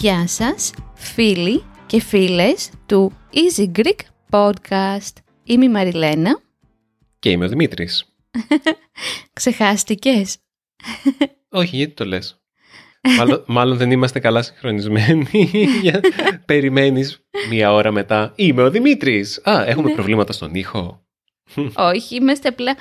Γεια σας, φίλοι και φίλες του Easy Greek Podcast. Είμαι η Μαριλένα. Και είμαι ο Δημήτρης. Ξεχάστηκες; Όχι, γιατί το λες; μάλλον, μάλλον δεν είμαστε καλά συγχρονισμένοι. Περιμένεις μία ώρα μετά. Είμαι ο Δημήτρης. Α, έχουμε Ναι. προβλήματα στον ήχο. Όχι, είμαστε απλά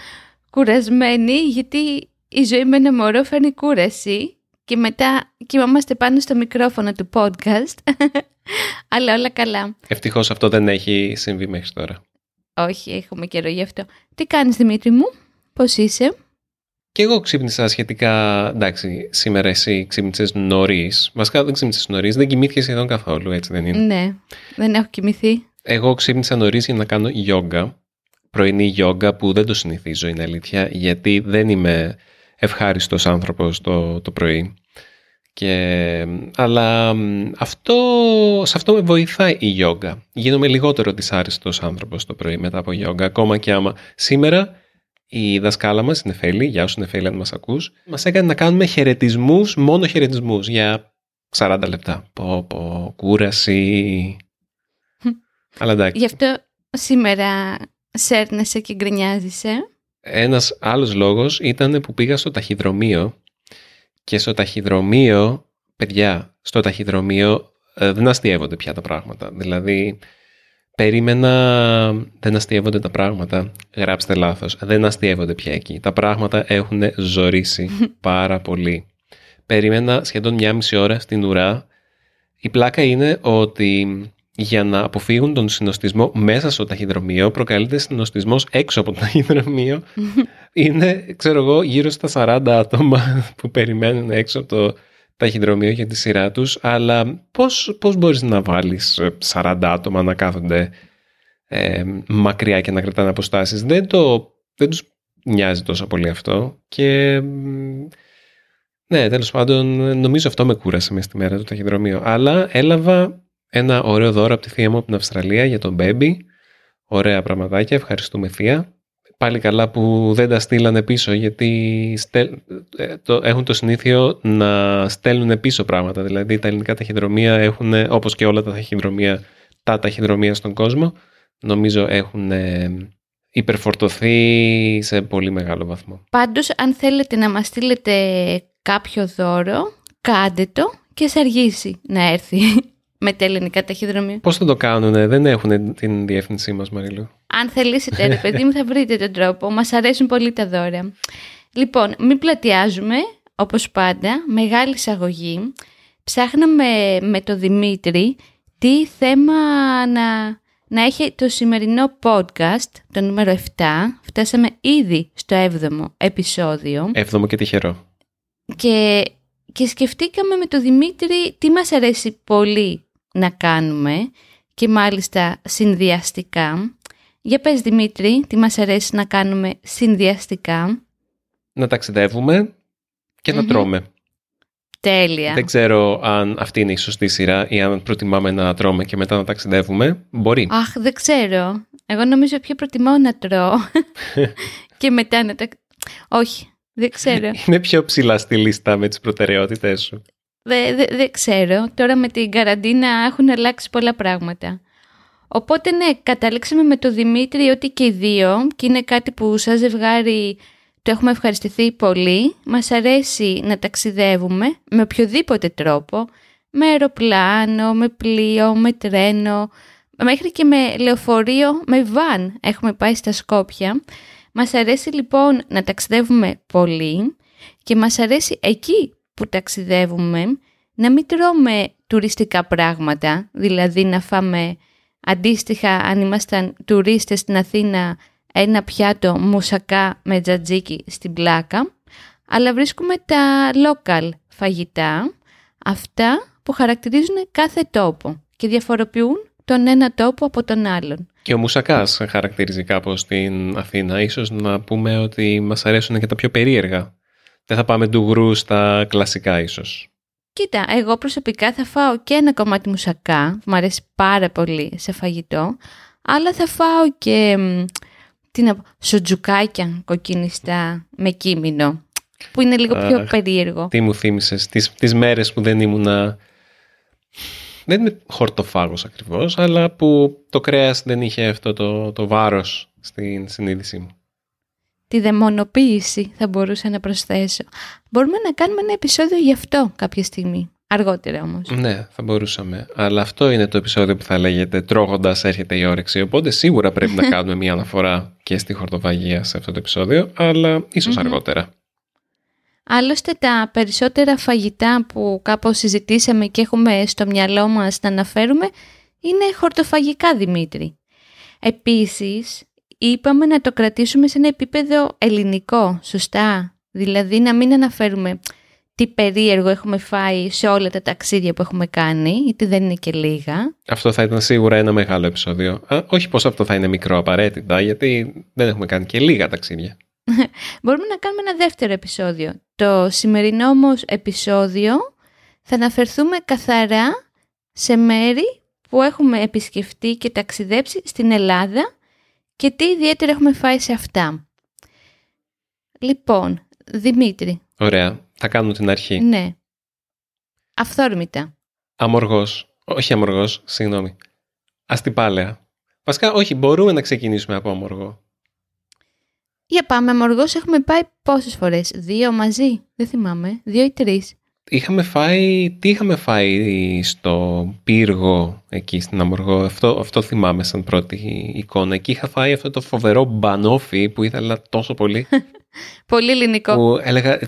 κουρασμένοι γιατί η ζωή με ένα μωρό φέρνει κούραση και μετά κοιμόμαστε πάνω στο μικρόφωνο του podcast. Αλλά όλα καλά. Ευτυχώς αυτό δεν έχει συμβεί μέχρι τώρα. Όχι, έχουμε καιρό γι' αυτό. Τι κάνεις Δημήτρη μου, πώς είσαι; Και εγώ ξύπνησα σχετικά. Εντάξει, σήμερα εσύ ξύπνησες νωρίς. Βασικά δεν ξύπνησες νωρίς, δεν κοιμήθηκες σχεδόν καθόλου, έτσι δεν είναι; Ναι, δεν έχω κοιμηθεί. Εγώ ξύπνησα νωρίς για να κάνω γιόγκα. Πρωινή γιόγκα που δεν το συνηθίζω, είναι αλήθεια, γιατί δεν είμαι ευχάριστος άνθρωπος το, το πρωί. Και, αλλά μ, αυτό, σε αυτό με βοηθάει η γιόγκα. Γίνομαι λιγότερο δυσάρεστος άνθρωπος το πρωί μετά από γιόγκα, ακόμα και άμα σήμερα η δασκάλα μας, η Νεφέλη, για όσους Νεφέλη αν μας ακούς, μας έκανε να κάνουμε χαιρετισμούς, μόνο χαιρετισμούς για 40 λεπτά. Πω, πω, κούραση. αλλά εντάξει. Γι' αυτό σήμερα σέρνεσαι και γκρινιάζεσαι. Ένας άλλος λόγος ήταν που πήγα στο ταχυδρομείο και στο ταχυδρομείο, παιδιά, στο ταχυδρομείο ε, δεν αστείευονται πια τα πράγματα. Δηλαδή, περίμενα, δεν αστείευονται τα πράγματα, γράψτε λάθος, δεν αστείευονται πια εκεί. Τα πράγματα έχουν ζορίσει πάρα πολύ. Περίμενα σχεδόν μια μισή ώρα στην ουρά. Η πλάκα είναι ότι για να αποφύγουν τον συνοστισμό μέσα στο ταχυδρομείο, προκαλείται συνοστισμός έξω από το ταχυδρομείο. Είναι, ξέρω εγώ, γύρω στα 40 άτομα που περιμένουν έξω από το ταχυδρομείο για τη σειρά τους, αλλά πώς, πώς μπορείς να βάλεις ε, 40 άτομα να κάθονται ε, μακριά και να κρατάνε αποστάσεις; Δεν, το, δεν τους νοιάζει τόσο πολύ αυτό και μ, ναι, τέλος πάντων νομίζω αυτό με κούρασε μες στη μέρα του ταχυδρομείου. Αλλά έλαβα ένα ωραίο δώρο από τη θεία μου από την Αυστραλία για τον baby. Ωραία πραγματάκια, ευχαριστούμε θεία. Πάλι καλά που δεν τα στείλανε πίσω γιατί στέλ- ε, το, έχουν το συνήθειο να στέλνουν πίσω πράγματα. Δηλαδή τα ελληνικά ταχυδρομεία έχουν, όπως και όλα τα ταχυδρομεία, τα ταχυδρομεία στον κόσμο, νομίζω έχουν ε, υπερφορτωθεί σε πολύ μεγάλο βαθμό. Πάντως, αν θέλετε να μας στείλετε κάποιο δώρο, κάντε το και σε αργήσει να έρθει με τα ελληνικά ταχυδρομεία. Πώς θα το κάνουνε, δεν έχουν την διεύθυνσή μας Μαρίλου. Αν θελήσετε, ρε παιδί μου, θα βρείτε τον τρόπο. Μας αρέσουν πολύ τα δώρα. Λοιπόν, μην πλατιάζουμε, όπως πάντα, μεγάλη εισαγωγή. Ψάχναμε με το Δημήτρη τι θέμα να, να έχει το σημερινό podcast, το νούμερο 7. Φτάσαμε ήδη στο 7ο επεισόδιο. Έβδομο και τυχερό. Και, και σκεφτήκαμε με το Δημήτρη τι μας αρέσει πολύ να κάνουμε και μάλιστα συνδυαστικά. Για πες Δημήτρη, τι μας αρέσει να κάνουμε συνδυαστικά. Να ταξιδεύουμε και να Μμμ. τρώμε. Τέλεια. Δεν ξέρω αν αυτή είναι η σωστή σειρά ή αν προτιμάμε να τρώμε και μετά να ταξιδεύουμε. Μπορεί. Αχ, δεν ξέρω. Εγώ νομίζω πιο προτιμώ να τρώω και μετά να τα... Όχι, δεν ξέρω. Είναι πιο ψηλά στη λίστα με τις προτεραιότητες σου. Δεν δε, δεν ξέρω. Τώρα με την καραντίνα έχουν αλλάξει πολλά πράγματα. Οπότε ναι, καταλήξαμε με το Δημήτρη ότι και οι δύο, και είναι κάτι που σαν ζευγάρι το έχουμε ευχαριστηθεί πολύ, μας αρέσει να ταξιδεύουμε με οποιοδήποτε τρόπο, με αεροπλάνο, με πλοίο, με τρένο, μέχρι και με λεωφορείο, με βαν έχουμε πάει στα Σκόπια. Μας αρέσει λοιπόν να ταξιδεύουμε πολύ και μας αρέσει εκεί που ταξιδεύουμε να μην τρώμε τουριστικά πράγματα, δηλαδή να φάμε αντίστοιχα αν ήμασταν τουρίστες στην Αθήνα ένα πιάτο μουσακά με τζατζίκι στην πλάκα, αλλά βρίσκουμε τα local φαγητά, αυτά που χαρακτηρίζουν κάθε τόπο και διαφοροποιούν τον ένα τόπο από τον άλλον. Και ο Μουσακάς χαρακτηρίζει κάπως την Αθήνα. Ίσως να πούμε ότι μας αρέσουν και τα πιο περίεργα. Δεν θα πάμε ντουγρού στα κλασικά ίσως. Κοίτα, εγώ προσωπικά θα φάω και ένα κομμάτι μουσακά, που μου αρέσει πάρα πολύ σε φαγητό, αλλά θα φάω και μ, τι να πω, σοτζουκάκια κοκκινιστά με κίμηνο, που είναι λίγο πιο Αχ, περίεργο. Τι μου θύμισες, τις, τις μέρες που δεν ήμουνα δεν είναι χορτοφάγος ακριβώς, αλλά που το κρέας δεν είχε αυτό το, το βάρος στην συνείδησή μου. Τη δαιμονοποίηση θα μπορούσα να προσθέσω. Μπορούμε να κάνουμε ένα επεισόδιο γι' αυτό κάποια στιγμή. Αργότερα όμως. Ναι, θα μπορούσαμε. Αλλά αυτό είναι το επεισόδιο που θα λέγεται Τρώγοντας έρχεται η όρεξη. Οπότε σίγουρα πρέπει να κάνουμε μια αναφορά και στη χορτοφαγία σε αυτό το επεισόδιο, αλλά αργότερα. Άλλωστε τα περισσότερα φαγητά που κάπως συζητήσαμε και έχουμε στο μυαλό μας να αναφέρουμε είναι χορτοφαγικά Δημήτρη. Επίσης είπαμε να το κρατήσουμε σε ένα επίπεδο ελληνικό, σωστά; Δηλαδή να μην αναφέρουμε τι περίεργο έχουμε φάει σε όλα τα ταξίδια που έχουμε κάνει, γιατί δεν είναι και λίγα. Αυτό θα ήταν σίγουρα ένα μεγάλο επεισόδιο. όχι πως αυτό θα είναι μικρό απαραίτητα, γιατί δεν έχουμε κάνει και λίγα ταξίδια. Μπορούμε να κάνουμε ένα δεύτερο επεισόδιο. Το σημερινό όμως επεισόδιο θα αναφερθούμε καθαρά σε μέρη που έχουμε επισκεφτεί και ταξιδέψει στην Ελλάδα και τι ιδιαίτερα έχουμε φάει σε αυτά. Λοιπόν, Δημήτρη. Ωραία. Θα κάνουμε την αρχή. Ναι. Αυθόρμητα. Αμοργός. Όχι αμοργός, συγγνώμη. Αστυπάλαια. Βασικά, όχι, μπορούμε να ξεκινήσουμε από αμοργό. Για πάμε, αμοργός έχουμε πάει πόσες φορές, δύο μαζί, δεν θυμάμαι, δύο ή τρεις; Είχαμε φάει, τι είχαμε φάει στο πύργο εκεί στην Αμοργό, αυτό, αυτό θυμάμαι σαν πρώτη εικόνα. Εκεί είχα φάει αυτό το φοβερό μπανόφι που ήθελα τόσο πολύ. πολύ ελληνικό. Που έλεγα,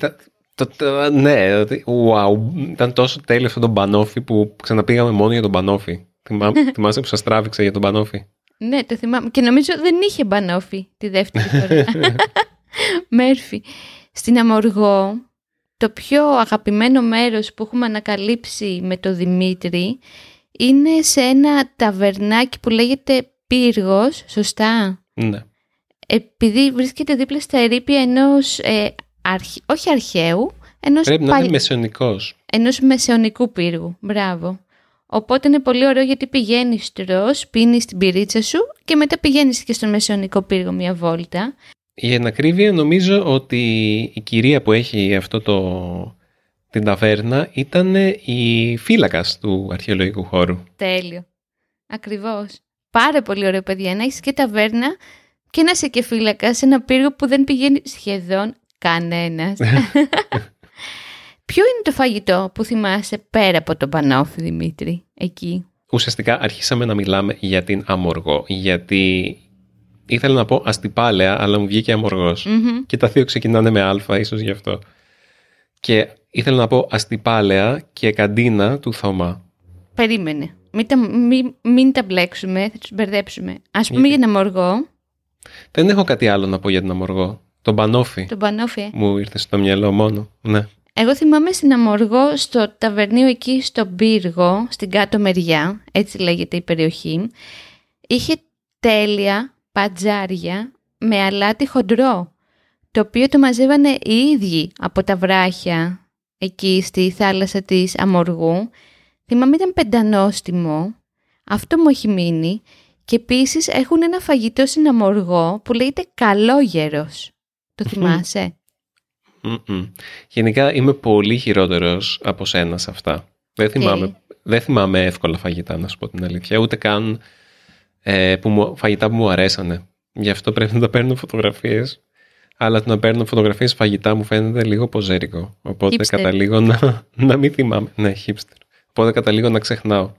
το, το, ναι, wow, ήταν τόσο τέλειο αυτό το μπανόφι που ξαναπήγαμε μόνο για τον μπανόφι. θυμάσαι που σας τράβηξα για τον μπανόφι; Ναι, το θυμάμαι. Και νομίζω δεν είχε μπανόφι τη δεύτερη φορά. Μέρφη. Στην Αμοργό, το πιο αγαπημένο μέρος που έχουμε ανακαλύψει με το Δημήτρη είναι σε ένα ταβερνάκι που λέγεται Πύργος, σωστά; Ναι. Επειδή βρίσκεται δίπλα στα ερήπια ενός, ε, όχι αρχαίου, ενός... Πρέπει να είναι μεσαιωνικός. Ενός μεσαιωνικού πύργου, μπράβο. Οπότε είναι πολύ ωραίο γιατί πηγαίνεις τρώ, πίνεις την πυρίτσα σου και μετά πηγαίνεις και στον Μεσαιωνικό πύργο μια βόλτα. Για την ακρίβεια νομίζω ότι η κυρία που έχει αυτό το, την ταβέρνα ήταν η φύλακας του αρχαιολογικού χώρου. Τέλειο. Ακριβώς. Πάρα πολύ ωραίο παιδιά να έχεις και ταβέρνα και να είσαι και φύλακας σε ένα πύργο που δεν πηγαίνει σχεδόν κανένας. Ποιο είναι το φαγητό που θυμάσαι πέρα από τον Πανόφι, Δημήτρη, εκεί; Ουσιαστικά αρχίσαμε να μιλάμε για την αμοργό, γιατί ήθελα να πω αστυπάλαια, αλλά μου βγήκε Και τα δύο ξεκινάνε με α, ίσως γι' αυτό. Και ήθελα να πω αστυπάλαια και καντίνα του Θωμά. Περίμενε. Μην τα, μην, τα μπλέξουμε, θα τους μπερδέψουμε. Ας πούμε για την αμοργό. Δεν έχω κάτι άλλο να πω για την αμοργό. Τον Πανόφι. Τον Πανόφι. Ε. Μου ήρθε στο μυαλό μόνο. Ναι. Εγώ θυμάμαι στην Αμοργό, στο ταβερνίο εκεί στο Πύργο, στην κάτω μεριά, έτσι λέγεται η περιοχή, είχε τέλεια πατζάρια με αλάτι χοντρό, το οποίο το μαζεύανε οι ίδιοι από τα βράχια εκεί στη θάλασσα της Αμοργού. Θυμάμαι ήταν πεντανόστιμο, αυτό μου έχει μείνει και επίσης έχουν ένα φαγητό στην Αμοργό που λέγεται καλόγερος. Το θυμάσαι; Γενικά είμαι πολύ χειρότερος από σένα σε αυτά. Δεν θυμάμαι, δεν θυμάμαι εύκολα φαγητά, να σου πω την αλήθεια. Ούτε καν ε, που μου, φαγητά που μου αρέσανε. Γι' αυτό πρέπει να τα παίρνω φωτογραφίες. Αλλά το να παίρνω φωτογραφίες φαγητά μου φαίνεται λίγο ποζέρικο. Οπότε hipster. καταλήγω να, να μην θυμάμαι. Ναι, hipster. Οπότε καταλήγω να ξεχνάω.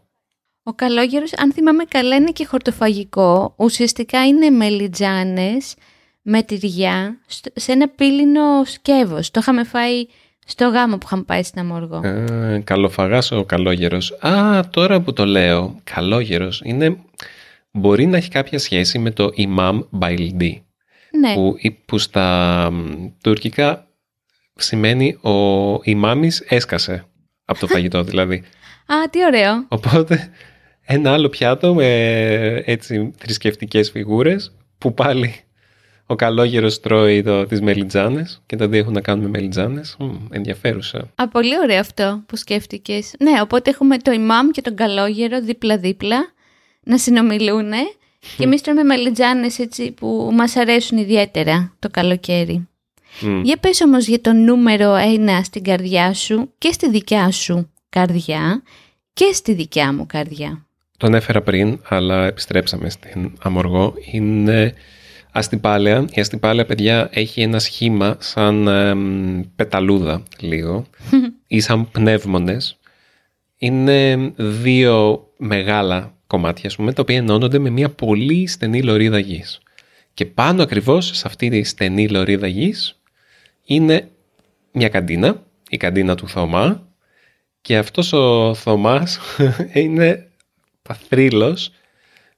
Ο καλόγερος, αν θυμάμαι καλά, είναι και χορτοφαγικό. Ουσιαστικά είναι μελιτζάνες με τυριά σε ένα πύλινο σκεύος. Το είχαμε φάει στο γάμο που είχαμε πάει στην Αμόργο. Ε, καλοφαγάς ο καλόγερος. Α, τώρα που το λέω, καλόγερος είναι... Μπορεί να έχει κάποια σχέση με το Imam Baildi. Ναι. Που, που στα τουρκικά σημαίνει ο ημάμις έσκασε από το φαγητό δηλαδή. Α, τι ωραίο. Οπότε ένα άλλο πιάτο με έτσι θρησκευτικές φιγούρες που πάλι ο καλόγερος τρώει το, τις μελιτζάνες και τα δύο έχουν να κάνουν με μελιτζάνες. ενδιαφέρουσα. Α, πολύ ωραίο αυτό που σκέφτηκες. Ναι, οπότε έχουμε το ημάμ και τον καλόγερο δίπλα-δίπλα να συνομιλούν και εμείς τρώμε μελιτζάνες έτσι που μας αρέσουν ιδιαίτερα το καλοκαίρι. Mm. Για πες όμως για το νούμερο ένα στην καρδιά σου και στη δικιά σου καρδιά και στη δικιά μου καρδιά. Τον έφερα πριν, αλλά επιστρέψαμε στην Αμοργό. Είναι αστυπάλαια. Η αστυπάλαια, παιδιά, έχει ένα σχήμα σαν πεταλούδα λίγο ή σαν πνεύμονες. Είναι δύο μεγάλα κομμάτια, ας πούμε, τα οποία ενώνονται με μια πολύ στενή λωρίδα γης. Και πάνω ακριβώς σε αυτή τη στενή λωρίδα γης είναι μια καντίνα, η καντίνα του Θωμά και αυτός ο Θωμάς είναι παθρίλος.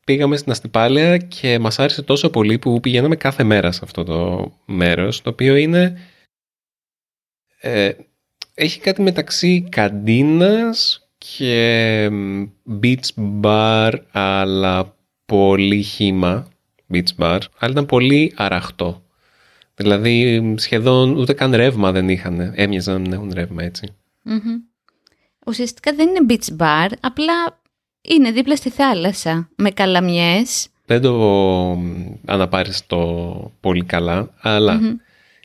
Πήγαμε στην Αστυπάλαια και μας άρεσε τόσο πολύ που πηγαίναμε κάθε μέρα σε αυτό το μέρος, το οποίο είναι... Ε, έχει κάτι μεταξύ καντίνας και beach bar, αλλά πολύ χύμα beach bar, αλλά ήταν πολύ αραχτό. Δηλαδή σχεδόν ούτε καν ρεύμα δεν είχαν. Έμοιαζαν να έχουν ρεύμα Ουσιαστικά δεν είναι beach bar, απλά είναι δίπλα στη θάλασσα με καλαμιές. Δεν το αναπάρεις το πολύ καλά,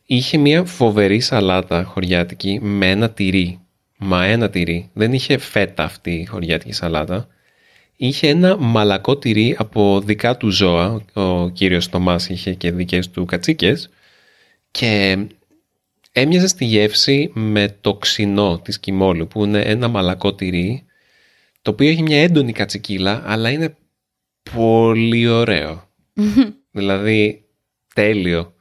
είχε μια φοβερή σαλάτα χωριάτικη με ένα τυρί. Μα ένα τυρί. Δεν είχε φέτα αυτή η χωριάτικη σαλάτα. Είχε ένα μαλακό τυρί από δικά του ζώα. Ο κύριος Θωμάς είχε και δικές του κατσίκες. Και έμοιαζε στη γεύση με το ξινό της Κιμόλου που είναι ένα μαλακό τυρί το οποίο έχει μια έντονη κατσικίλα αλλά είναι πολύ ωραίο. δηλαδή τέλειο.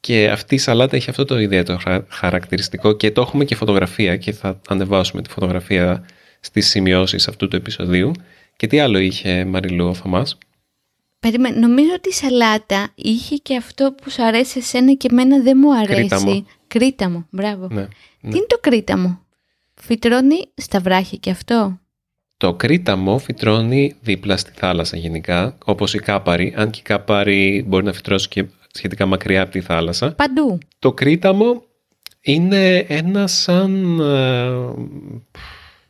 Και αυτή η σαλάτα έχει αυτό το ιδιαίτερο χαρακτηριστικό και το έχουμε και φωτογραφία και θα ανεβάσουμε τη φωτογραφία στις σημειώσεις αυτού του επεισοδίου. Και τι άλλο είχε Μαριλού ο Θωμάς; Περίμενε, νομίζω ότι η σαλάτα είχε και αυτό που σου αρέσει εσένα και εμένα δεν μου αρέσει. Κρίταμο. Κρίταμο, μπράβο. Ναι, Τι είναι το κρίταμο. Φυτρώνει στα βράχια και αυτό; Το κρίταμο φυτρώνει δίπλα στη θάλασσα γενικά, όπως η κάπαρη, αν και η κάπαρη μπορεί να φυτρώσει και σχετικά μακριά από τη θάλασσα. Παντού. Το κρίταμο είναι ένα σαν... Ε,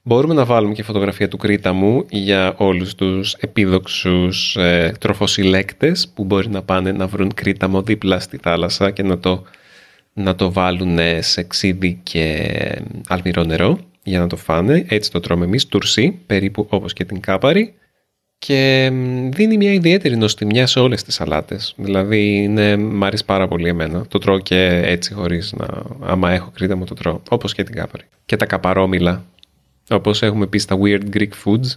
μπορούμε να βάλουμε και φωτογραφία του κρίταμου για όλους τους επίδοξους ε, τροφοσυλλέκτες που μπορεί να πάνε να βρουν κρίταμο δίπλα στη θάλασσα και να το, να το βάλουν σε ξύδι και αλμυρό νερό για να το φάνε. Έτσι το τρώμε εμείς, τουρσί, περίπου όπως και την κάπαρη. Και δίνει μια ιδιαίτερη νοστιμιά σε όλες τις σαλάτες. Δηλαδή είναι, μ' αρέσει πάρα πολύ εμένα. Το τρώω και έτσι χωρίς να... Άμα έχω κρίτα μου το τρώω. Όπως και την κάπαρη. Και τα καπαρόμιλα. Όπως έχουμε πει στα Weird Greek Foods.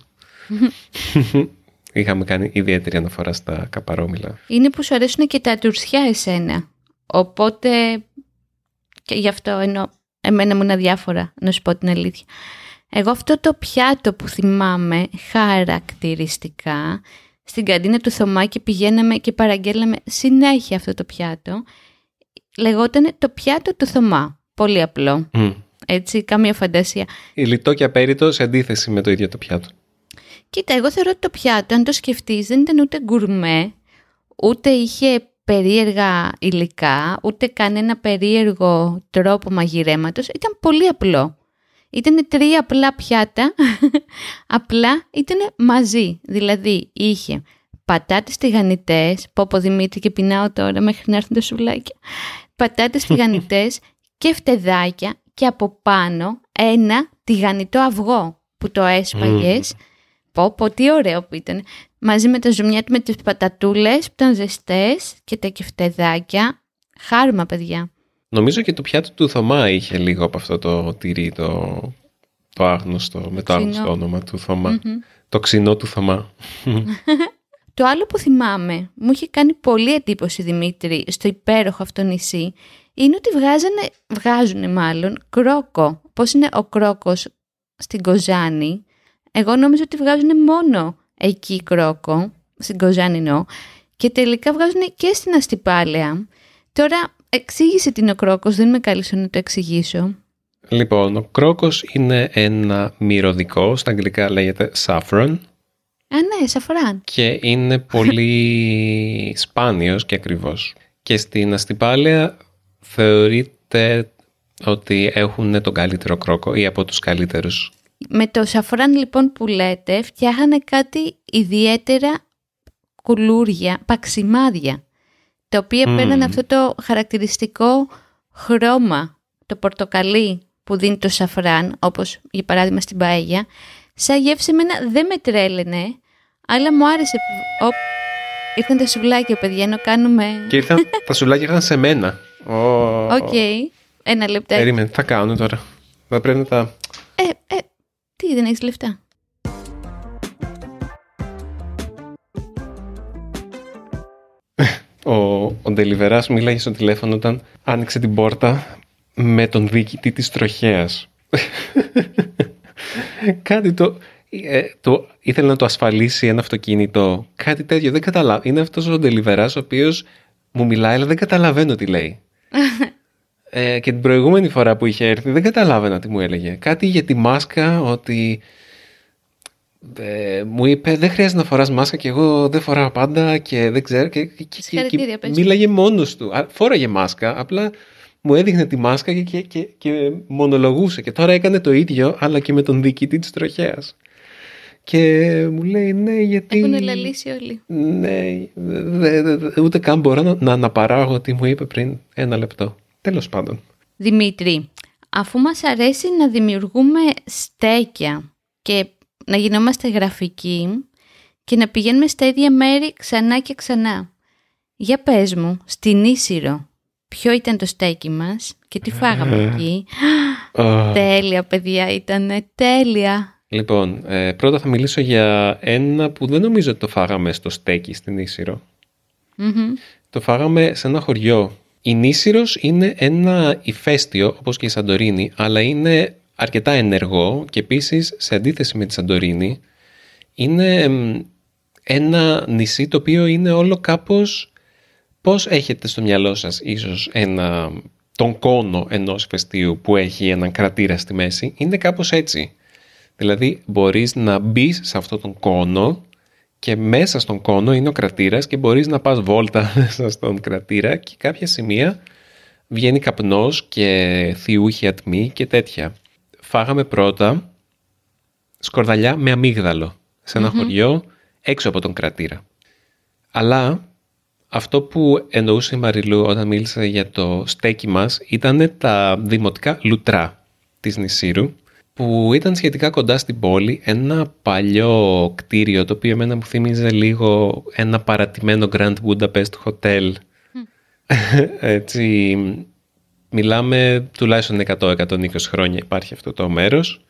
Είχαμε κάνει ιδιαίτερη αναφορά στα καπαρόμιλα. Είναι που σου αρέσουν και τα τουρσιά εσένα. Οπότε και γι' αυτό ενώ εμένα μου είναι αδιάφορα να σου πω την αλήθεια. Εγώ αυτό το πιάτο που θυμάμαι χαρακτηριστικά στην καντίνα του Θωμά και πηγαίναμε και παραγγέλαμε συνέχεια αυτό το πιάτο. Λεγόταν το πιάτο του Θωμά. Πολύ απλό. Έτσι, καμία φαντασία. Η λιτό και απέριτος σε αντίθεση με το ίδιο το πιάτο. Κοίτα, εγώ θεωρώ ότι το πιάτο, αν το σκεφτείς, δεν ήταν ούτε γκουρμέ, ούτε είχε περίεργα υλικά, ούτε κανένα περίεργο τρόπο μαγειρέματος. Ήταν πολύ απλό. Ήταν τρία απλά πιάτα, απλά ήταν μαζί. Δηλαδή είχε πατάτες τηγανιτές, πω πω Δημήτρη και πεινάω τώρα μέχρι να έρθουν τα σουβλάκια, πατάτες τηγανιτές και φτεδάκια και από πάνω ένα τηγανιτό αυγό που το έσπαγες. Mm. Πω πω τι ωραίο που ήταν μαζί με τα ζουμιά του με τις πατατούλες που ήταν ζεστές και τα κεφτεδάκια. Χάρμα, παιδιά. Νομίζω και το πιάτο του Θωμά είχε λίγο από αυτό το τυρί, το, το άγνωστο, με το άγνωστο όνομα του θωμα Το ξινό του Θωμά. το άλλο που θυμάμαι, μου είχε κάνει πολύ εντύπωση Δημήτρη στο υπέροχο αυτό νησί, είναι ότι βγάζανε, βγάζουνε μάλλον κρόκο. Πώς είναι ο κρόκος στην Κοζάνη; Εγώ νόμιζα ότι βγάζουν μόνο εκεί κρόκο, στην Κοζάνινο, και τελικά βγάζουν και στην Αστυπάλαια. Τώρα εξήγησε την ο κρόκος, δεν είμαι καλή να το εξηγήσω. Λοιπόν, ο κρόκος είναι ένα μυρωδικό, στα αγγλικά λέγεται saffron. Α, ναι, σαφράν. Και είναι πολύ σπάνιος και ακριβώς. Και στην Αστυπάλαια θεωρείται ότι έχουν τον καλύτερο κρόκο ή από τους καλύτερους. Με το σαφράν λοιπόν που λέτε φτιάχανε κάτι ιδιαίτερα κουλούρια, παξιμάδια, τα οποία mm. παίρνουν αυτό το χαρακτηριστικό χρώμα, το πορτοκαλί που δίνει το σαφράν, όπως για παράδειγμα στην παέγια, Σαν γεύση εμένα δεν με τρέλαινε, αλλά μου άρεσε. που- Οπ, ήρθαν τα σουβλάκια, παιδιά, ενώ κάνουμε... Και ήρθαν, τα σουβλάκια ήρθαν σε μένα. Ω, Οκ, ένα λεπτάκι. Περίμενε, τι θα κάνω τώρα. Θα πρέπει να τα... Ε, ε, τι, δεν έχεις λεφτά; Ο, ο Ντελιβεράς μίλαγε στο τηλέφωνο όταν άνοιξε την πόρτα με τον διοικητή της τροχαίας. Κάτι το, ε, το... Ήθελε να το ασφαλίσει ένα αυτοκίνητο. Κάτι τέτοιο. Δεν καταλαβαίνω. Είναι αυτός ο Ντελιβεράς ο οποίος μου μιλάει αλλά δεν καταλαβαίνω τι λέει. ε, και την προηγούμενη φορά που είχε έρθει δεν καταλάβαινα τι μου έλεγε. Κάτι για τη μάσκα ότι... Ε, μου είπε δεν χρειάζεται να φοράς μάσκα και εγώ δεν φοράω πάντα και δεν ξέρω και, και, και, Συγχαρητήρια, και πες. μίλαγε μόνος του. Α, Φόραγε μάσκα, απλά μου έδειχνε τη μάσκα και, και, και, και μονολογούσε και τώρα έκανε το ίδιο αλλά και με τον διοικητή της τροχέας. Και μου λέει ναι γιατί... Έχουν λαλήσει όλοι. Ναι, δε- δε- δε- ούτε καν μπορώ να, να αναπαράγω τι μου είπε πριν ένα λεπτό. Τέλος πάντων. Δημήτρη, αφού μας αρέσει να δημιουργούμε στέκια και να γινόμαστε γραφικοί και να πηγαίνουμε στα ίδια μέρη ξανά και ξανά. Για πες μου, στην Ίσυρο, ποιο ήταν το στέκι μας και τι φάγαμε εκεί; Α, τέλεια παιδιά, ήταν τέλεια. Λοιπόν, ε, πρώτα θα μιλήσω για ένα που δεν νομίζω ότι το φάγαμε στο στέκι στην Ίσυρο. Μμμ. Το φάγαμε σε ένα χωριό. Η Νήσυρος είναι ένα ηφαίστειο, όπως και η Σαντορίνη, αλλά είναι αρκετά ενεργό και επίσης, σε αντίθεση με τη Σαντορίνη, είναι εμ, ένα νησί το οποίο είναι όλο κάπως... Πώς έχετε στο μυαλό σας ίσως ένα, τον κόνο ενός ηφαιστείου που έχει έναν κρατήρα στη μέση, είναι κάπως έτσι. Δηλαδή μπορείς να μπεις σε αυτόν τον κόνο και μέσα στον κόνο είναι ο κρατήρας και μπορείς να πας βόλτα μέσα στον κρατήρα και κάποια σημεία βγαίνει καπνός και θιούχη ατμή και τέτοια. Φάγαμε πρώτα σκορδαλιά με αμύγδαλο σε ενα χωριό έξω από τον κρατήρα. Αλλά αυτό που εννοούσε η Μαριλού όταν μίλησε για το στέκι μας ήταν τα δημοτικά λουτρά της Νησίρου που ήταν σχετικά κοντά στην πόλη ένα παλιό κτίριο το οποίο εμένα μου θύμιζε λίγο ένα παρατημένο Grand Budapest Hotel. Έτσι μιλάμε τουλάχιστον 100-120 χρόνια υπάρχει αυτό το μέρος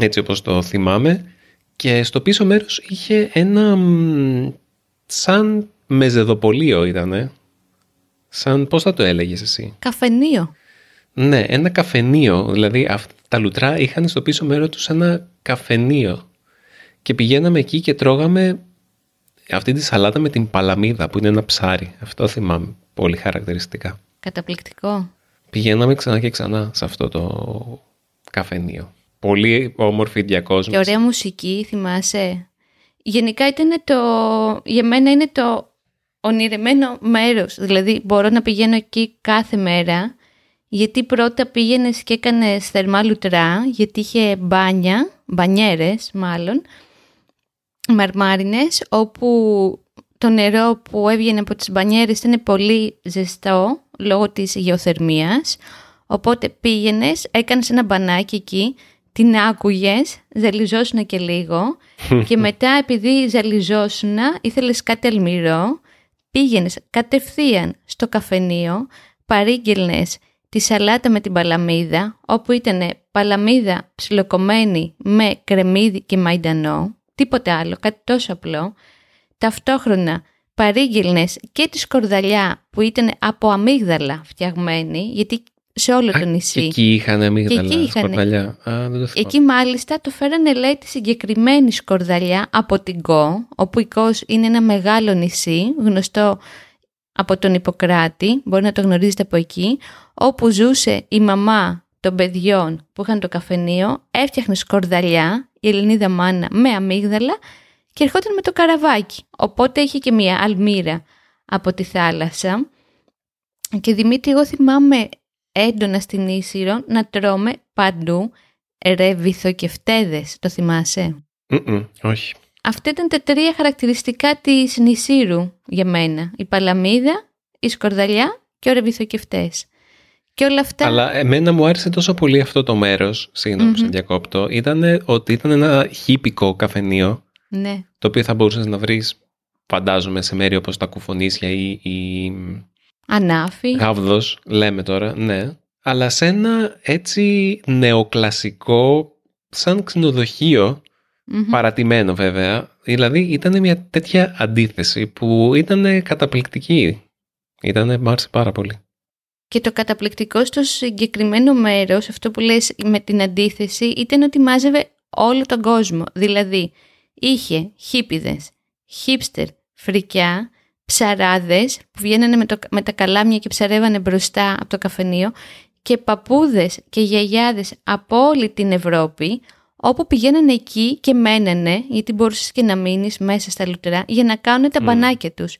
έτσι όπως το θυμάμαι και στο πίσω μέρος είχε ένα μ, σαν μεζεδοπολείο ήτανε σαν πώς θα το έλεγες εσύ; Καφενείο. ναι, ένα καφενείο. Δηλαδή, αυ- τα λουτρά είχαν στο πίσω μέρο τους ένα καφενείο. Και πηγαίναμε εκεί και τρώγαμε αυτή τη σαλάτα με την παλαμίδα, που είναι ένα ψάρι. Αυτό θυμάμαι πολύ χαρακτηριστικά. Καταπληκτικό. Πηγαίναμε ξανά και ξανά σε αυτό το καφενείο. Πολύ όμορφη Και διακόσμηση. ωραία μουσική, θυμάσαι; Γενικά ήταν το, για μένα είναι το ονειρεμένο μέρος. Δηλαδή μπορώ να πηγαίνω εκεί κάθε μέρα γιατί πρώτα πήγαινες και έκανες θερμά λουτρά γιατί είχε μπάνια, μπανιέρες μάλλον, μαρμάρινες όπου το νερό που έβγαινε από τις μπανιέρες ήταν πολύ ζεστό λόγω της γεωθερμίας οπότε πήγαινες, έκανες ένα μπανάκι εκεί την άκουγες, ζαλιζόσουνα και λίγο και μετά επειδή ζαλιζόσουνα ήθελες κάτι αλμυρό, πήγαινες κατευθείαν στο καφενείο, παρήγγελνες τη σαλάτα με την παλαμίδα, όπου ήταν παλαμίδα ψιλοκομμένη με κρεμμύδι και μαϊντανό, τίποτε άλλο, κάτι τόσο απλό. Ταυτόχρονα παρήγγελνες και τη σκορδαλιά που ήταν από αμύγδαλα φτιαγμένη, γιατί σε όλο το Και νησί. εκεί είχαν αμύγδαλα, εκεί είχανε. σκορδαλιά. Α, δεν το θυμάμαι. Εκεί μάλιστα το φέρανε λέει τη συγκεκριμένη σκορδαλιά από την Κο, όπου η Κος είναι ένα μεγάλο νησί, γνωστό από τον Ιπποκράτη, μπορεί να το γνωρίζετε από εκεί, όπου ζούσε η μαμά των παιδιών που είχαν το καφενείο, έφτιαχνε σκορδαλιά, η Ελληνίδα μάνα με αμύγδαλα και ερχόταν με το καραβάκι. Οπότε είχε και μια αλμύρα από τη θάλασσα. Και Δημήτρη, εγώ θυμάμαι έντονα στην Ίσυρο να τρώμε παντού ρεβιθοκεφτέδες, το θυμάσαι; Μμμ, όχι. Αυτά ήταν τα τρία χαρακτηριστικά της νησίρου για μένα. Η παλαμίδα, η σκορδαλιά και ο ρεβιθοκεφτές. Και όλα αυτά... Αλλά εμένα μου άρεσε τόσο πολύ αυτό το μέρος, συγγνώμη mm-hmm. διακόπτω, ήταν ότι ήταν ένα χύπικο καφενείο, ναι. το οποίο θα μπορούσες να βρεις, φαντάζομαι, σε μέρη όπως τα κουφονίσια ή... ή... Ανάφη. Γάβδος, λέμε τώρα, ναι. Αλλά σε ένα έτσι νεοκλασικό, σαν ξενοδοχείο, παρατημένο βέβαια. Δηλαδή ήταν μια τέτοια αντίθεση που ήταν καταπληκτική. Ήταν, μ' άρεσε πάρα πολύ. Και το καταπληκτικό στο συγκεκριμένο μέρος, αυτό που λες με την αντίθεση, ήταν ότι μάζευε όλο τον κόσμο. Δηλαδή, είχε χίπιδες, χίπστερ, φρικιά, ψαράδες που βγαίνανε με, το, με τα καλάμια και ψαρεύανε μπροστά από το καφενείο και παππούδες και γιαγιάδες από όλη την Ευρώπη όπου πηγαίνανε εκεί και μένανε, γιατί μπορούσες και να μείνεις μέσα στα λουτρά, για να κάνουν τα mm. μπανάκια τους.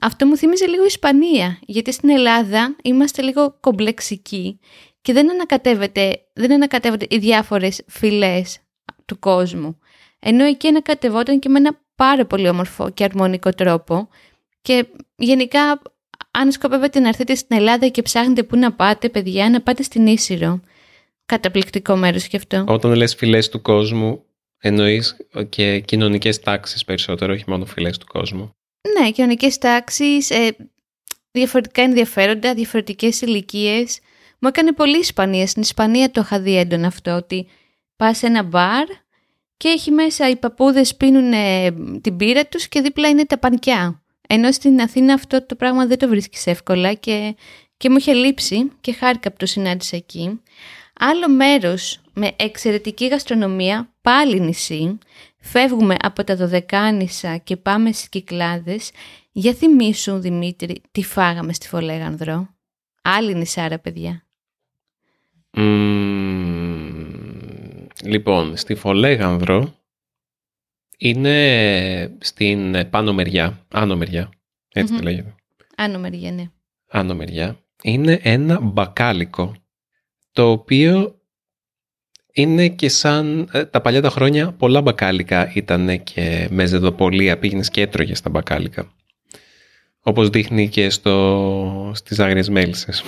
Αυτό μου θύμιζε λίγο Ισπανία, γιατί στην Ελλάδα είμαστε λίγο κομπλεξικοί και δεν ανακατεύεται, δεν ανακατεύονται οι διάφορες φυλές του κόσμου. Ενώ εκεί ανακατευόταν και με ένα πάρα πολύ όμορφο και αρμονικό τρόπο και γενικά αν σκοπεύετε να έρθετε στην Ελλάδα και ψάχνετε πού να πάτε παιδιά, να πάτε στην Ίσυρο. Καταπληκτικό μέρος και αυτό. Όταν λες φυλές του κόσμου, εννοείς και κοινωνικές τάξεις περισσότερο, όχι μόνο φυλές του κόσμου. Ναι, κοινωνικές τάξεις, ε, διαφορετικά ενδιαφέροντα, διαφορετικές ηλικίες. Μου έκανε πολύ Ισπανία. Στην Ισπανία το είχα δει έντονα αυτό, ότι πας σε ένα μπαρ και έχει μέσα οι παππούδες πίνουν την πύρα τους και δίπλα είναι τα πανκιά. Ενώ στην Αθήνα αυτό το πράγμα δεν το βρίσκεις εύκολα και, και μου είχε λείψει και χάρηκα που το συνάντησα εκεί. Άλλο μέρος με εξαιρετική γαστρονομία, πάλι νησί, φεύγουμε από τα Δωδεκάνησα και πάμε στις Κυκλάδες. Για θυμίσου Δημήτρη, τι φάγαμε στη Φολέγανδρο. Άλλη νησάρα παιδιά. Λοιπόν, στη Φολέγανδρο είναι στην πάνω μεριά, άνω μεριά, έτσι mm λέγεται. Άνω μεριά, ναι. Άνω μεριά. Είναι ένα μπακάλικο το οποίο είναι και σαν ε, τα παλιά τα χρόνια πολλά μπακάλικα ήταν και με ζεδοπολία πήγαινες και έτρωγες στα μπακάλικα. Όπως δείχνει και στο, στις Άγριες Μέλισσες.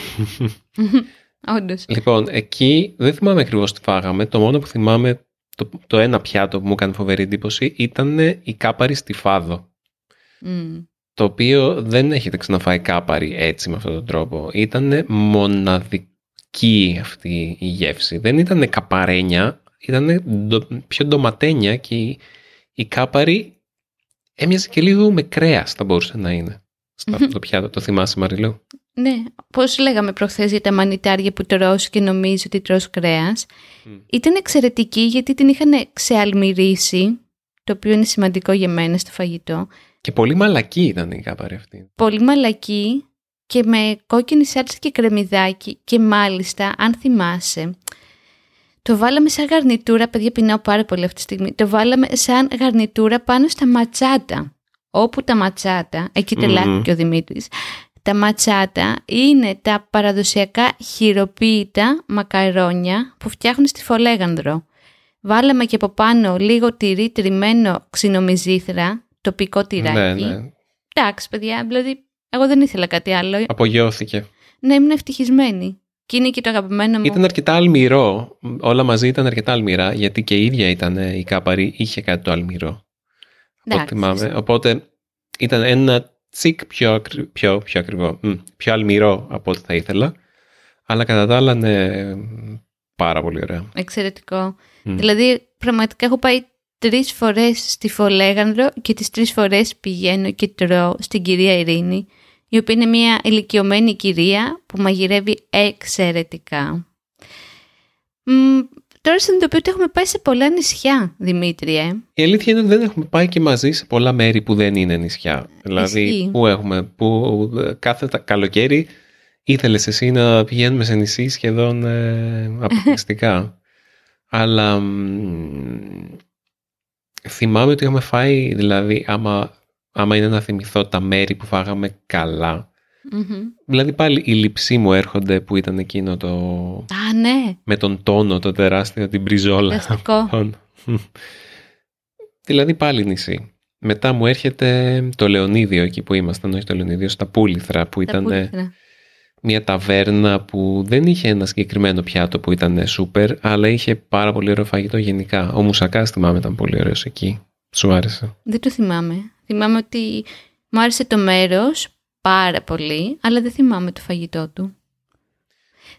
Όντως. Λοιπόν, εκεί δεν θυμάμαι ακριβώς τι φάγαμε. Το μόνο που θυμάμαι, το, το ένα πιάτο που μου έκανε φοβερή εντύπωση ήταν η κάπαρη στη Φάδο. Το οποίο δεν έχετε ξαναφάει κάπαρη έτσι με αυτόν τον τρόπο. Ήταν μοναδικό εκεί αυτή η γεύση. Δεν ήταν καπαρένια, ήταν πιο ντοματένια και η, η κάπαρη έμοιαζε και λίγο με κρέας θα μπορούσε να είναι. Στο αυτό το πιάτο, το θυμάσαι Μαριλού. Ναι, πώς λέγαμε προχθές για τα μανιτάρια που τρως και νομίζει ότι τρως κρέας. Ήταν εξαιρετική γιατί την είχαν ξεαλμυρίσει, το οποίο είναι σημαντικό για μένα στο φαγητό. Και πολύ μαλακή ήταν η κάπαρη αυτή. Πολύ μαλακή και με κόκκινη σάλτσα και κρεμμυδάκι και μάλιστα, αν θυμάσαι, το βάλαμε σαν γαρνιτούρα, παιδιά πεινάω πάρα πολύ αυτή τη στιγμή, το βάλαμε σαν γαρνιτούρα πάνω στα ματσάτα. Όπου τα ματσάτα, εκεί και ο Δημήτρης, τα ματσάτα είναι τα παραδοσιακά χειροποίητα μακαρόνια που φτιάχνουν στη Φολέγανδρο. Βάλαμε και από πάνω λίγο τυρί τριμμένο ξινομιζήθρα, τοπικό τυράκι. Ναι, ναι. Εντάξει, παιδιά, δηλαδή εγώ δεν ήθελα κάτι άλλο. Απογειώθηκε. Ναι, ήμουν ευτυχισμένη. Και είναι και το αγαπημένο μου. Ήταν αρκετά αλμυρό. Όλα μαζί ήταν αρκετά αλμυρά, γιατί και η ίδια ήταν η κάπαρη, είχε κάτι το αλμυρό. θυμάμαι. Οπότε ήταν ένα τσικ πιο, πιο, πιο ακριβό. πιο αλμυρό από ό,τι θα ήθελα. Αλλά κατά τα άλλα, ναι, πάρα πολύ ωραία. Εξαιρετικό. Δηλαδή, πραγματικά έχω πάει τρεις φορές στη Φολέγανδρο και τις τρεις φορές πηγαίνω και τρώω στην κυρία Ειρήνη η οποία είναι μια ηλικιωμένη κυρία που μαγειρεύει εξαιρετικά. Μ, τώρα συνειδητοποιώ ότι έχουμε πάει σε πολλά νησιά, Δημήτριε. Η αλήθεια είναι ότι δεν έχουμε πάει και μαζί σε πολλά μέρη που δεν είναι νησιά. Δηλαδή, που έχουμε, που κάθε καλοκαίρι ήθελες εσύ να πηγαίνουμε σε νησί σχεδόν ε, αποκλειστικά. Αλλά θυμάμαι ότι είχαμε φάει, δηλαδή, άμα άμα είναι να θυμηθώ τα μέρη που φάγαμε Δηλαδή πάλι οι λειψοί μου έρχονται που ήταν εκείνο το... Α, ναι. Με τον τόνο, το τεράστιο, την μπριζόλα. δηλαδή πάλι νησί. Μετά μου έρχεται το Λεωνίδιο εκεί που ήμασταν, όχι το Λεωνίδιο, στα Πούληθρα που ήταν μια ταβέρνα που δεν είχε ένα συγκεκριμένο πιάτο που ήταν σούπερ, αλλά είχε πάρα πολύ ωραίο φαγητό γενικά. Ο Μουσακάς θυμάμαι ήταν πολύ ωραίος εκεί. Σου άρεσε. Δεν το θυμάμαι. Θυμάμαι ότι μου άρεσε το μέρος πάρα πολύ, αλλά δεν θυμάμαι το φαγητό του.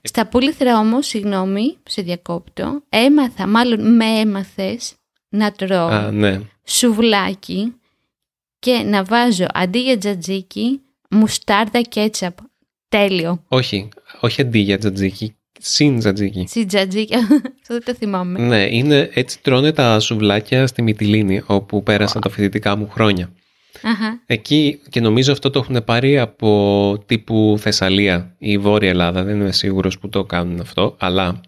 Στα πουλήθρα όμως, συγγνώμη, σε διακόπτω, έμαθα, μάλλον με έμαθες να τρώω Α, ναι. σουβλάκι και να βάζω αντί για τζατζίκι μουστάρδα κέτσαπ. Τέλειο. Όχι, όχι αντί για τζατζίκι, συν τζατζίκι. Συ τζατζίκι, αυτό δεν το θυμάμαι. Ναι, είναι, έτσι τρώνε τα σουβλάκια στη Μυτιλίνη, όπου πέρασαν τα φοιτητικά μου χρόνια. Αχα. Εκεί και νομίζω αυτό το έχουν πάρει από τύπου Θεσσαλία ή Βόρεια Ελλάδα, δεν είμαι σίγουρος που το κάνουν αυτό, αλλά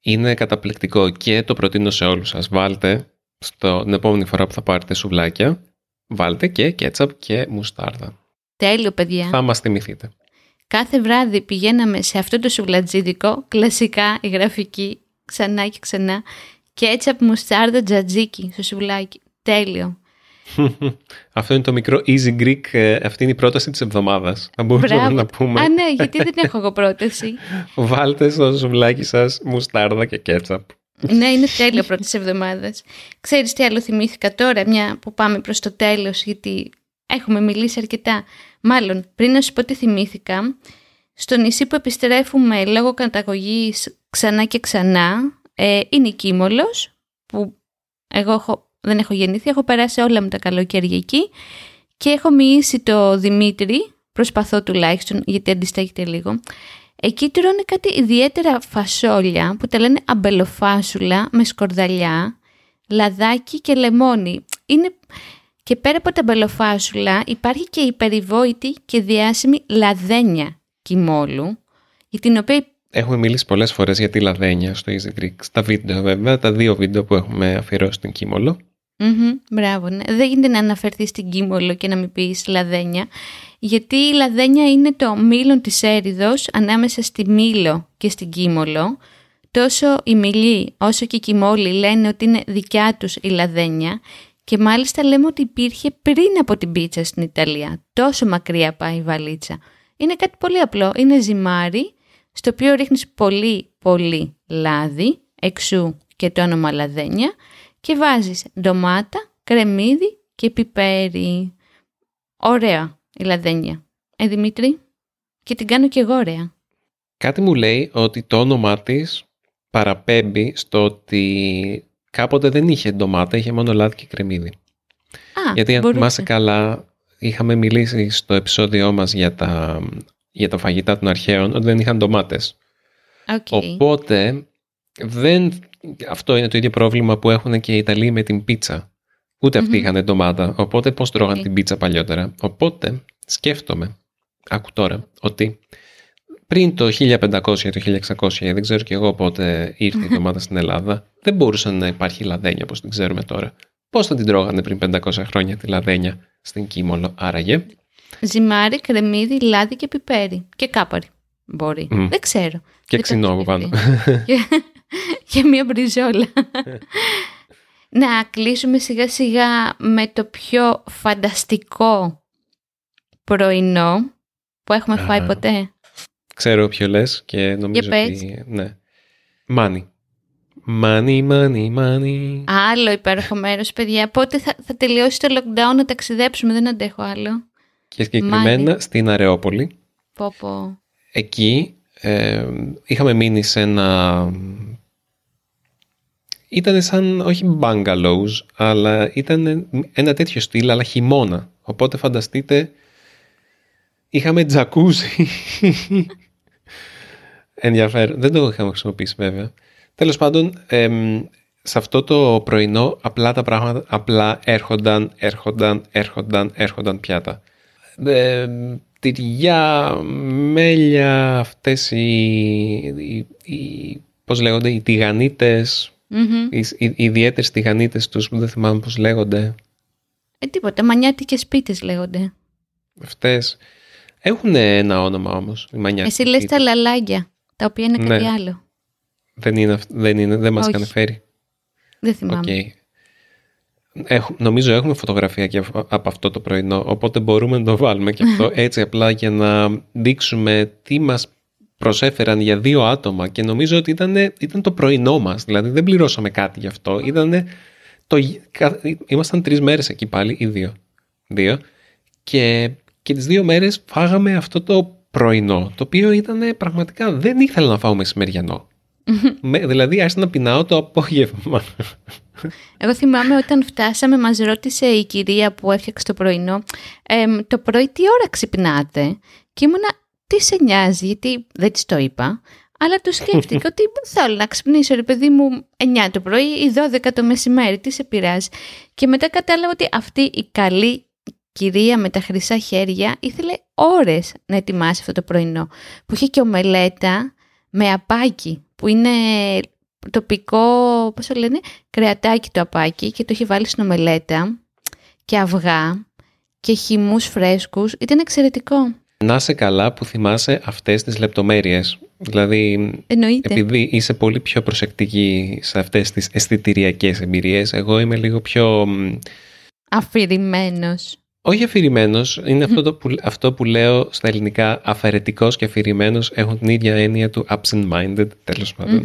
είναι καταπληκτικό και το προτείνω σε όλους σας. Βάλτε στο, την επόμενη φορά που θα πάρετε σουβλάκια, βάλτε και κέτσαπ και μουστάρδα. Τέλειο, παιδιά. Θα μας θυμηθείτε. Κάθε βράδυ πηγαίναμε σε αυτό το σουβλατζίδικο, κλασικά η γραφική, ξανά και ξανά, κέτσαπ μουστάρδα τζατζίκι στο σουβλάκι. Τέλειο. Αυτό είναι το μικρό Easy Greek, ε, αυτή είναι η πρόταση της εβδομάδας. Θα μπορούσαμε Μπράβο. να πούμε. Α, ναι, γιατί δεν έχω εγώ πρόταση. Βάλτε στο σουβλάκι σας μουστάρδα και κέτσαπ. ναι, είναι τέλειο πρώτη εβδομάδας. Ξέρεις τι άλλο θυμήθηκα τώρα, μια που πάμε προς το τέλος, γιατί έχουμε μιλήσει αρκετά. Μάλλον, πριν να σου πω τι θυμήθηκα, στο νησί που επιστρέφουμε λόγω καταγωγής ξανά και ξανά, ε, είναι η Κίμολος, που εγώ έχω, δεν έχω γεννήθει, έχω περάσει όλα μου τα καλοκαίρια εκεί και έχω μοιήσει το Δημήτρη, προσπαθώ τουλάχιστον γιατί αντιστέκεται λίγο. Εκεί τρώνε κάτι ιδιαίτερα φασόλια που τα λένε αμπελοφάσουλα με σκορδαλιά, λαδάκι και λεμόνι. Είναι... Και πέρα από τα αμπελοφάσουλα υπάρχει και η περιβόητη και διάσημη λαδένια κοιμόλου, για την οποία Έχουμε μιλήσει πολλές φορές για τη λαδένια στο Easy Greek. Στα βίντεο βέβαια, τα δύο βίντεο που έχουμε αφιερώσει στην Κίμολο. Μμμ, μπράβο, ναι. Δεν γίνεται να αναφερθείς στην Κίμολο και να μην πεις λαδένια, γιατί η λαδένια είναι το μήλον της έριδος ανάμεσα στη Μήλο και στην Κίμολο. Τόσο οι Μιλοί όσο και οι Κιμόλοι λένε ότι είναι δικιά τους η λαδένια και μάλιστα λέμε ότι υπήρχε πριν από την πίτσα στην Ιταλία. Τόσο μακριά πάει η βαλίτσα. Είναι κάτι πολύ απλό. Είναι ζυμάρι, στο οποίο ρίχνεις πολύ πολύ λάδι, εξού και το όνομα λαδένια, και βάζεις ντομάτα, κρεμμύδι και πιπέρι. Ωραία η λαδένια. Ε, Δημήτρη, και την κάνω και εγώ ωραία. Κάτι μου λέει ότι το όνομά της παραπέμπει στο ότι κάποτε δεν είχε ντομάτα, είχε μόνο λάδι και κρεμμύδι. Α, Γιατί αν μπορούσε. θυμάσαι καλά, είχαμε μιλήσει στο επεισόδιό μας για τα, για τα φαγητά των αρχαίων ότι δεν είχαν ντομάτες. Οκ. Οπότε δεν, αυτό είναι το ίδιο πρόβλημα που έχουν και οι Ιταλοί με την πίτσα. Ούτε αυτοί Μμμ. είχαν ντομάτα. Οπότε πώς τρώγαν Οκ. την πίτσα παλιότερα. Οπότε σκέφτομαι, άκου τώρα, ότι πριν το 1500 ή το 1600, δεν ξέρω και εγώ πότε ήρθε η ντομάτα στην Ελλάδα, δεν μπορούσε να υπάρχει λαδένια όπως την ξέρουμε τώρα. Πώς θα την τρώγανε πριν 500 χρόνια τη λαδένια στην Κίμολο, άραγε; Ζυμάρι, κρεμμύδι, λάδι και πιπέρι. Και κάπαρι. Μπορεί. Μμ. Δεν ξέρω. Και Δεν το ξινό έχω από πάνω. σκεφτεί. και, και μία μπριζόλα. να κλείσουμε σιγά σιγά με το πιο φανταστικό πρωινό που έχουμε φάει Α. ποτέ. Ξέρω ποιο λες και νομίζω Για πες. ότι... Ναι. Μάνι. Μάνι, μάνι, μάνι. Άλλο υπέροχο μέρος, παιδιά. Πότε θα, θα τελειώσει το lockdown να ταξιδέψουμε, δεν αντέχω άλλο. Και συγκεκριμένα στην Αρεόπολη. Πω πω. Εκεί ε, είχαμε μείνει σε ένα... Ήταν σαν, όχι bungalows, αλλά ήταν ένα τέτοιο στυλ, αλλά χειμώνα. Οπότε φανταστείτε, είχαμε τζακούζι. Ενδιαφέρον. Δεν το είχαμε χρησιμοποιήσει βέβαια. Τέλος πάντων, εμ, σε αυτό το πρωινό απλά τα πράγματα απλά έρχονταν, έρχονταν, έρχονταν, έρχονταν πιάτα. Ε, τυριά, μέλια, αυτές οι, οι, οι- πώς λέγονται, οι τηγανίτες, Μμμ. οι, οι, οι ιδιαίτερες τηγανίτες τους που δεν θυμάμαι πώς λέγονται. Ε, τίποτα. Μανιάτικες πίτες λέγονται. Αυτές έχουν ένα όνομα όμως, οι μανιάτικες Εσύ λες πίτες. τα λαλάγια, τα οποία είναι κάτι Ναι. άλλο. Δεν είναι, αυ- δεν είναι, δεν μας Όχι. είχαν φέρει. Δεν Οκ. θυμάμαι. Έχ, νομίζω έχουμε φωτογραφία και από αυτό το πρωινό, οπότε μπορούμε να το βάλουμε και αυτό έτσι απλά για να δείξουμε τι μας προσέφεραν για δύο άτομα και νομίζω ότι ήταν, ήταν το πρωινό μας, δηλαδή δεν πληρώσαμε κάτι γι' αυτό, ήτανε το, ήμασταν τρεις μέρες εκεί πάλι ή δύο, δύο και, και τις δύο μέρες φάγαμε αυτό το πρωινό, το οποίο ήταν πραγματικά δεν ήθελα να φάω μεσημεριανό. Με, δηλαδή άρχισα να πεινάω το απόγευμα. Εγώ θυμάμαι όταν φτάσαμε μας ρώτησε η κυρία που έφτιαξε το πρωινό το πρωί τι ώρα ξυπνάτε; Και ήμουνα τι σε νοιάζει γιατί δεν της το είπα αλλά το σκέφτηκα ότι θέλω να ξυπνήσω ρε παιδί μου 9 το πρωί ή 12 το μεσημέρι, τι σε πειράζει. Και μετά κατάλαβα ότι αυτή η καλή κυρία με τα χρυσά χέρια ήθελε ώρες να ετοιμάσει αυτό το πρωινό. Που είχε και ομελέτα με απάκι, που είναι τοπικό, πώς το λένε, κρεατάκι το απάκι και το είχε βάλει στην ομελέτα και αυγά και χυμούς φρέσκους. Ήταν εξαιρετικό. Να σε καλά που θυμάσαι αυτές τις λεπτομέρειες. Δηλαδή, Εννοείται. επειδή είσαι πολύ πιο προσεκτική σε αυτές τις αισθητηριακές εμπειρίες, εγώ είμαι λίγο πιο... Αφηρημένος. Όχι αφηρημένος, είναι αυτό, το που, αυτό που λέω στα ελληνικά αφαιρετικός και αφηρημένος έχουν την ίδια έννοια του absent-minded, τέλος πάντων.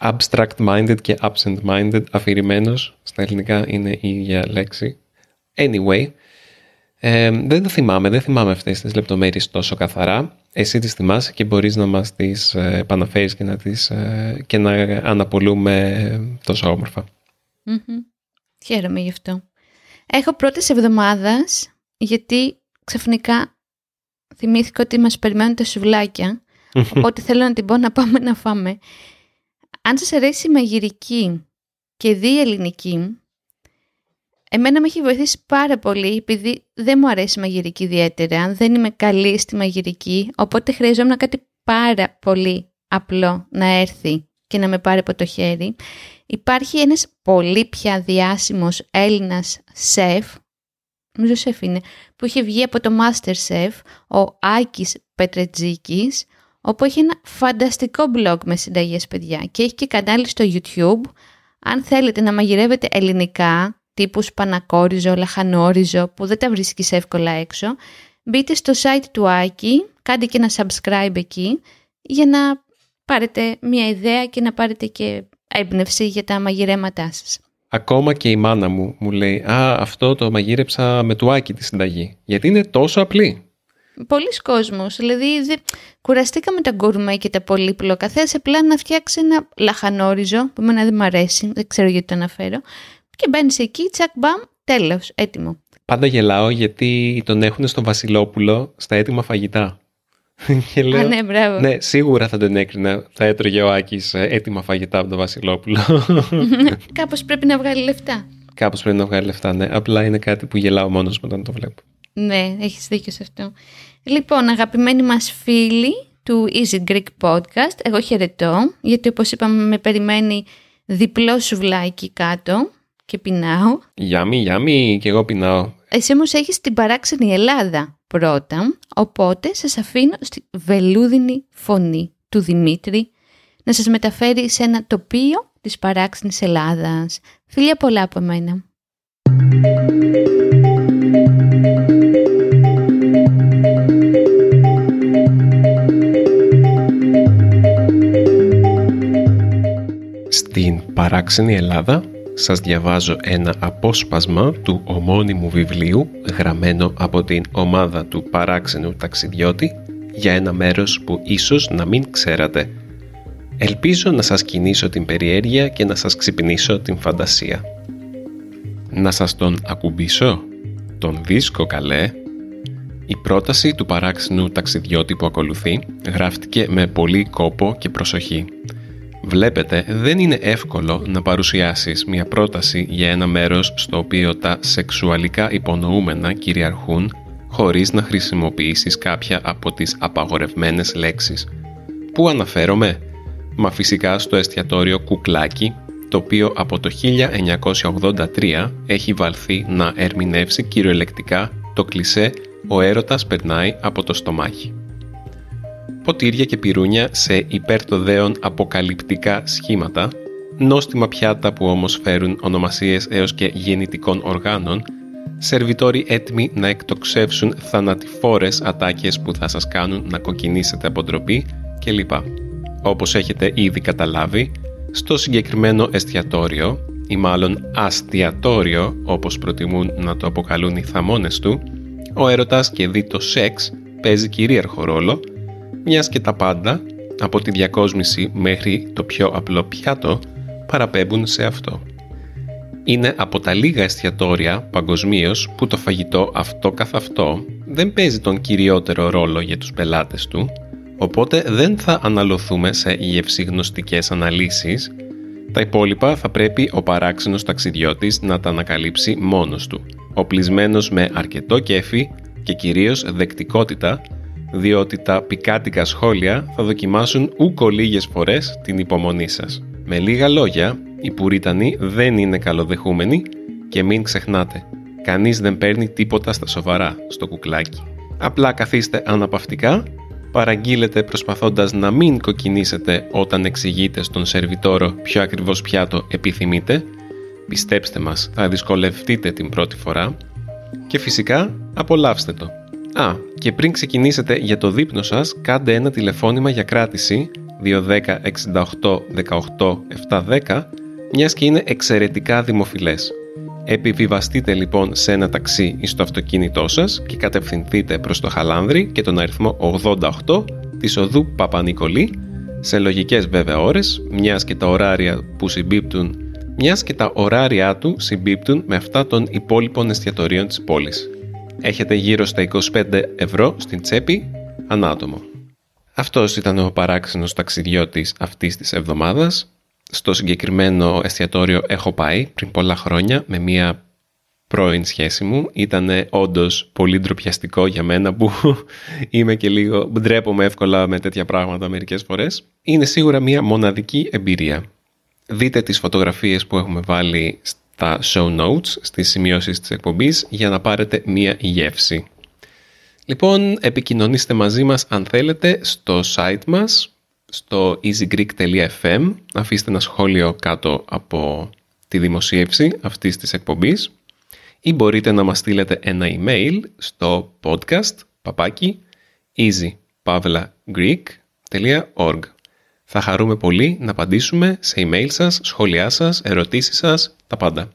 Abstract-minded και absent-minded, αφηρημένος στα ελληνικά είναι η ίδια λέξη. Anyway, ε, δεν το θυμάμαι, δεν θυμάμαι αυτές τις λεπτομέρειες τόσο καθαρά. Εσύ τις θυμάσαι και μπορείς να μας τις ε, επαναφέρεις και να, τις, ε, και να αναπολούμε τόσο όμορφα. Χαίρομαι γι' αυτό. Έχω πρώτες εβδομάδας, γιατί ξαφνικά θυμήθηκα ότι μας περιμένουν τα σουβλάκια, οπότε θέλω να την πω να πάμε να φάμε. Αν σας αρέσει η μαγειρική και δει η ελληνική, εμένα με έχει βοηθήσει πάρα πολύ, επειδή δεν μου αρέσει η μαγειρική ιδιαίτερα, δεν είμαι καλή στη μαγειρική, οπότε χρειαζόμουν κάτι πάρα πολύ απλό να έρθει και να με πάρει από το χέρι. Υπάρχει ένας πολύ πια διάσημος Έλληνας σεφ, νομίζω σεφ είναι, που είχε βγει από το Master Chef, ο Άκης Πετρετζίκης, όπου έχει ένα φανταστικό blog με συνταγές παιδιά και έχει και κανάλι στο YouTube. Αν θέλετε να μαγειρεύετε ελληνικά, τύπου σπανακόριζο, λαχανόριζο, που δεν τα βρίσκεις εύκολα έξω, μπείτε στο site του Άκη, κάντε και ένα subscribe εκεί, για να πάρετε μια ιδέα και να πάρετε και έμπνευση για τα μαγειρέματά σας. Ακόμα και η μάνα μου μου λέει «Α, αυτό το μαγείρεψα με τουάκι τη συνταγή». Γιατί είναι τόσο απλή. Πολλοί κόσμος, δηλαδή δε... κουραστήκαμε τα γκουρμέ και τα πολύπλοκα. Θες απλά να φτιάξεις ένα λαχανόριζο, που εμένα δεν μου αρέσει, δεν ξέρω γιατί το αναφέρω, και μπαίνεις εκεί, τσακ μπαμ, τέλος, έτοιμο. Πάντα γελάω γιατί τον έχουν στο Βασιλόπουλο στα έτοιμα φαγητά. Και λέω, Α, ναι, μπράβο. ναι, σίγουρα θα τον έκρινα. Θα έτρωγε ο Άκης ε, έτοιμα φαγητά από τον Βασιλόπουλο. Κάπως πρέπει να βγάλει λεφτά. Κάπως πρέπει να βγάλει λεφτά, ναι. Απλά είναι κάτι που γελάω μόνος μου όταν το βλέπω. Ναι, έχεις δίκιο σε αυτό. Λοιπόν, αγαπημένοι μας φίλοι του Easy Greek Podcast, εγώ χαιρετώ, γιατί όπως είπαμε με περιμένει διπλό σουβλάκι κάτω και πεινάω. Γιάμι, γιάμι, και εγώ πεινάω. Εσύ όμως έχεις την παράξενη Ελλάδα πρώτα, οπότε σας αφήνω στη βελούδινη φωνή του Δημήτρη να σας μεταφέρει σε ένα τοπίο της παράξενης Ελλάδας. Φιλιά πολλά από μένα. Στην παράξενη Ελλάδα σας διαβάζω ένα απόσπασμα του ομώνυμου βιβλίου γραμμένο από την ομάδα του παράξενου ταξιδιώτη για ένα μέρος που ίσως να μην ξέρατε. Ελπίζω να σας κινήσω την περιέργεια και να σας ξυπνήσω την φαντασία. Να σας τον ακουμπήσω; Τον δίσκο καλέ; Η πρόταση του παράξενου ταξιδιώτη που ακολουθεί γράφτηκε με πολύ κόπο και προσοχή. Βλέπετε, δεν είναι εύκολο να παρουσιάσεις μια πρόταση για ένα μέρος στο οποίο τα σεξουαλικά υπονοούμενα κυριαρχούν χωρίς να χρησιμοποιήσεις κάποια από τις απαγορευμένες λέξεις. Πού αναφέρομαι; Μα φυσικά στο εστιατόριο Κουκλάκι, το οποίο από το 1983 έχει βαλθεί να ερμηνεύσει κυριολεκτικά το κλισέ «Ο έρωτας περνάει από το στομάχι» ποτήρια και πυρούνια σε υπερτοδέων αποκαλυπτικά σχήματα, νόστιμα πιάτα που όμως φέρουν ονομασίες έως και γεννητικών οργάνων, σερβιτόροι έτοιμοι να εκτοξεύσουν θανατηφόρες ατάκες που θα σας κάνουν να κοκκινήσετε από ντροπή κλπ. Όπως έχετε ήδη καταλάβει, στο συγκεκριμένο εστιατόριο ή μάλλον αστιατόριο όπως προτιμούν να το αποκαλούν οι θαμώνες του, ο έρωτας και δι το σεξ παίζει κυρίαρχο ρόλο, μιας και τα πάντα, από τη διακόσμηση μέχρι το πιο απλό πιάτο, παραπέμπουν σε αυτό. Είναι από τα λίγα εστιατόρια παγκοσμίως που το φαγητό αυτό καθ' αυτό δεν παίζει τον κυριότερο ρόλο για τους πελάτες του, οπότε δεν θα αναλωθούμε σε γευσιγνωστικές αναλύσεις τα υπόλοιπα θα πρέπει ο παράξενος ταξιδιώτης να τα ανακαλύψει μόνος του, οπλισμένος με αρκετό κέφι και κυρίως δεκτικότητα, διότι τα πικάτικα σχόλια θα δοκιμάσουν ούκο λίγες φορές την υπομονή σας. Με λίγα λόγια, οι Πουρίτανοι δεν είναι καλοδεχούμενοι και μην ξεχνάτε, κανείς δεν παίρνει τίποτα στα σοβαρά στο κουκλάκι. Απλά καθίστε αναπαυτικά παραγγείλετε προσπαθώντας να μην κοκκινήσετε όταν εξηγείτε στον σερβιτόρο ποιο ακριβώς πιάτο επιθυμείτε, πιστέψτε μας θα δυσκολευτείτε την πρώτη φορά και φυσικά απολαύστε το. Α, και πριν ξεκινήσετε για το δείπνο σας, κάντε ένα τηλεφώνημα για κράτηση 210 68 18 710, μιας και είναι εξαιρετικά δημοφιλές. Επιβιβαστείτε λοιπόν σε ένα ταξί ή στο αυτοκίνητό σας και κατευθυνθείτε προς το Χαλάνδρι και τον αριθμό 88 της οδού Παπα-Νικολή σε λογικές βέβαια ώρες, μιας και τα ωράρια που συμπίπτουν μιας και τα ωράρια του συμπίπτουν με αυτά των υπόλοιπων εστιατορίων της πόλης. Έχετε γύρω στα 25 ευρώ στην τσέπη ανάτομο. Αυτός ήταν ο παράξενος ταξιδιώτης αυτής της εβδομάδας στο συγκεκριμένο εστιατόριο έχω πάει πριν πολλά χρόνια με μία πρώην σχέση μου. Ήταν όντως πολύ ντροπιαστικό για μένα που είμαι και λίγο ντρέπομαι εύκολα με τέτοια πράγματα μερικές φορές. Είναι σίγουρα μία μοναδική εμπειρία. Δείτε τις φωτογραφίες που έχουμε βάλει στα show notes, στις σημειώσεις της εκπομπής για να πάρετε μία γεύση. Λοιπόν, επικοινωνήστε μαζί μας αν θέλετε στο site μας στο easygreek.fm αφήστε ένα σχόλιο κάτω από τη δημοσίευση αυτής της εκπομπής. Ή μπορείτε να μας στείλετε ένα email στο podcast παπάκι easypavlagreek.org Θα χαρούμε πολύ να απαντήσουμε σε email σας, σχόλιά σας, ερωτήσεις σας, τα πάντα.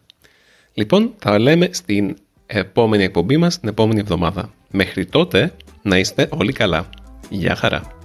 Λοιπόν, θα λέμε στην επόμενη εκπομπή μας την επόμενη εβδομάδα. Μέχρι τότε να είστε όλοι καλά. Γεια χαρά!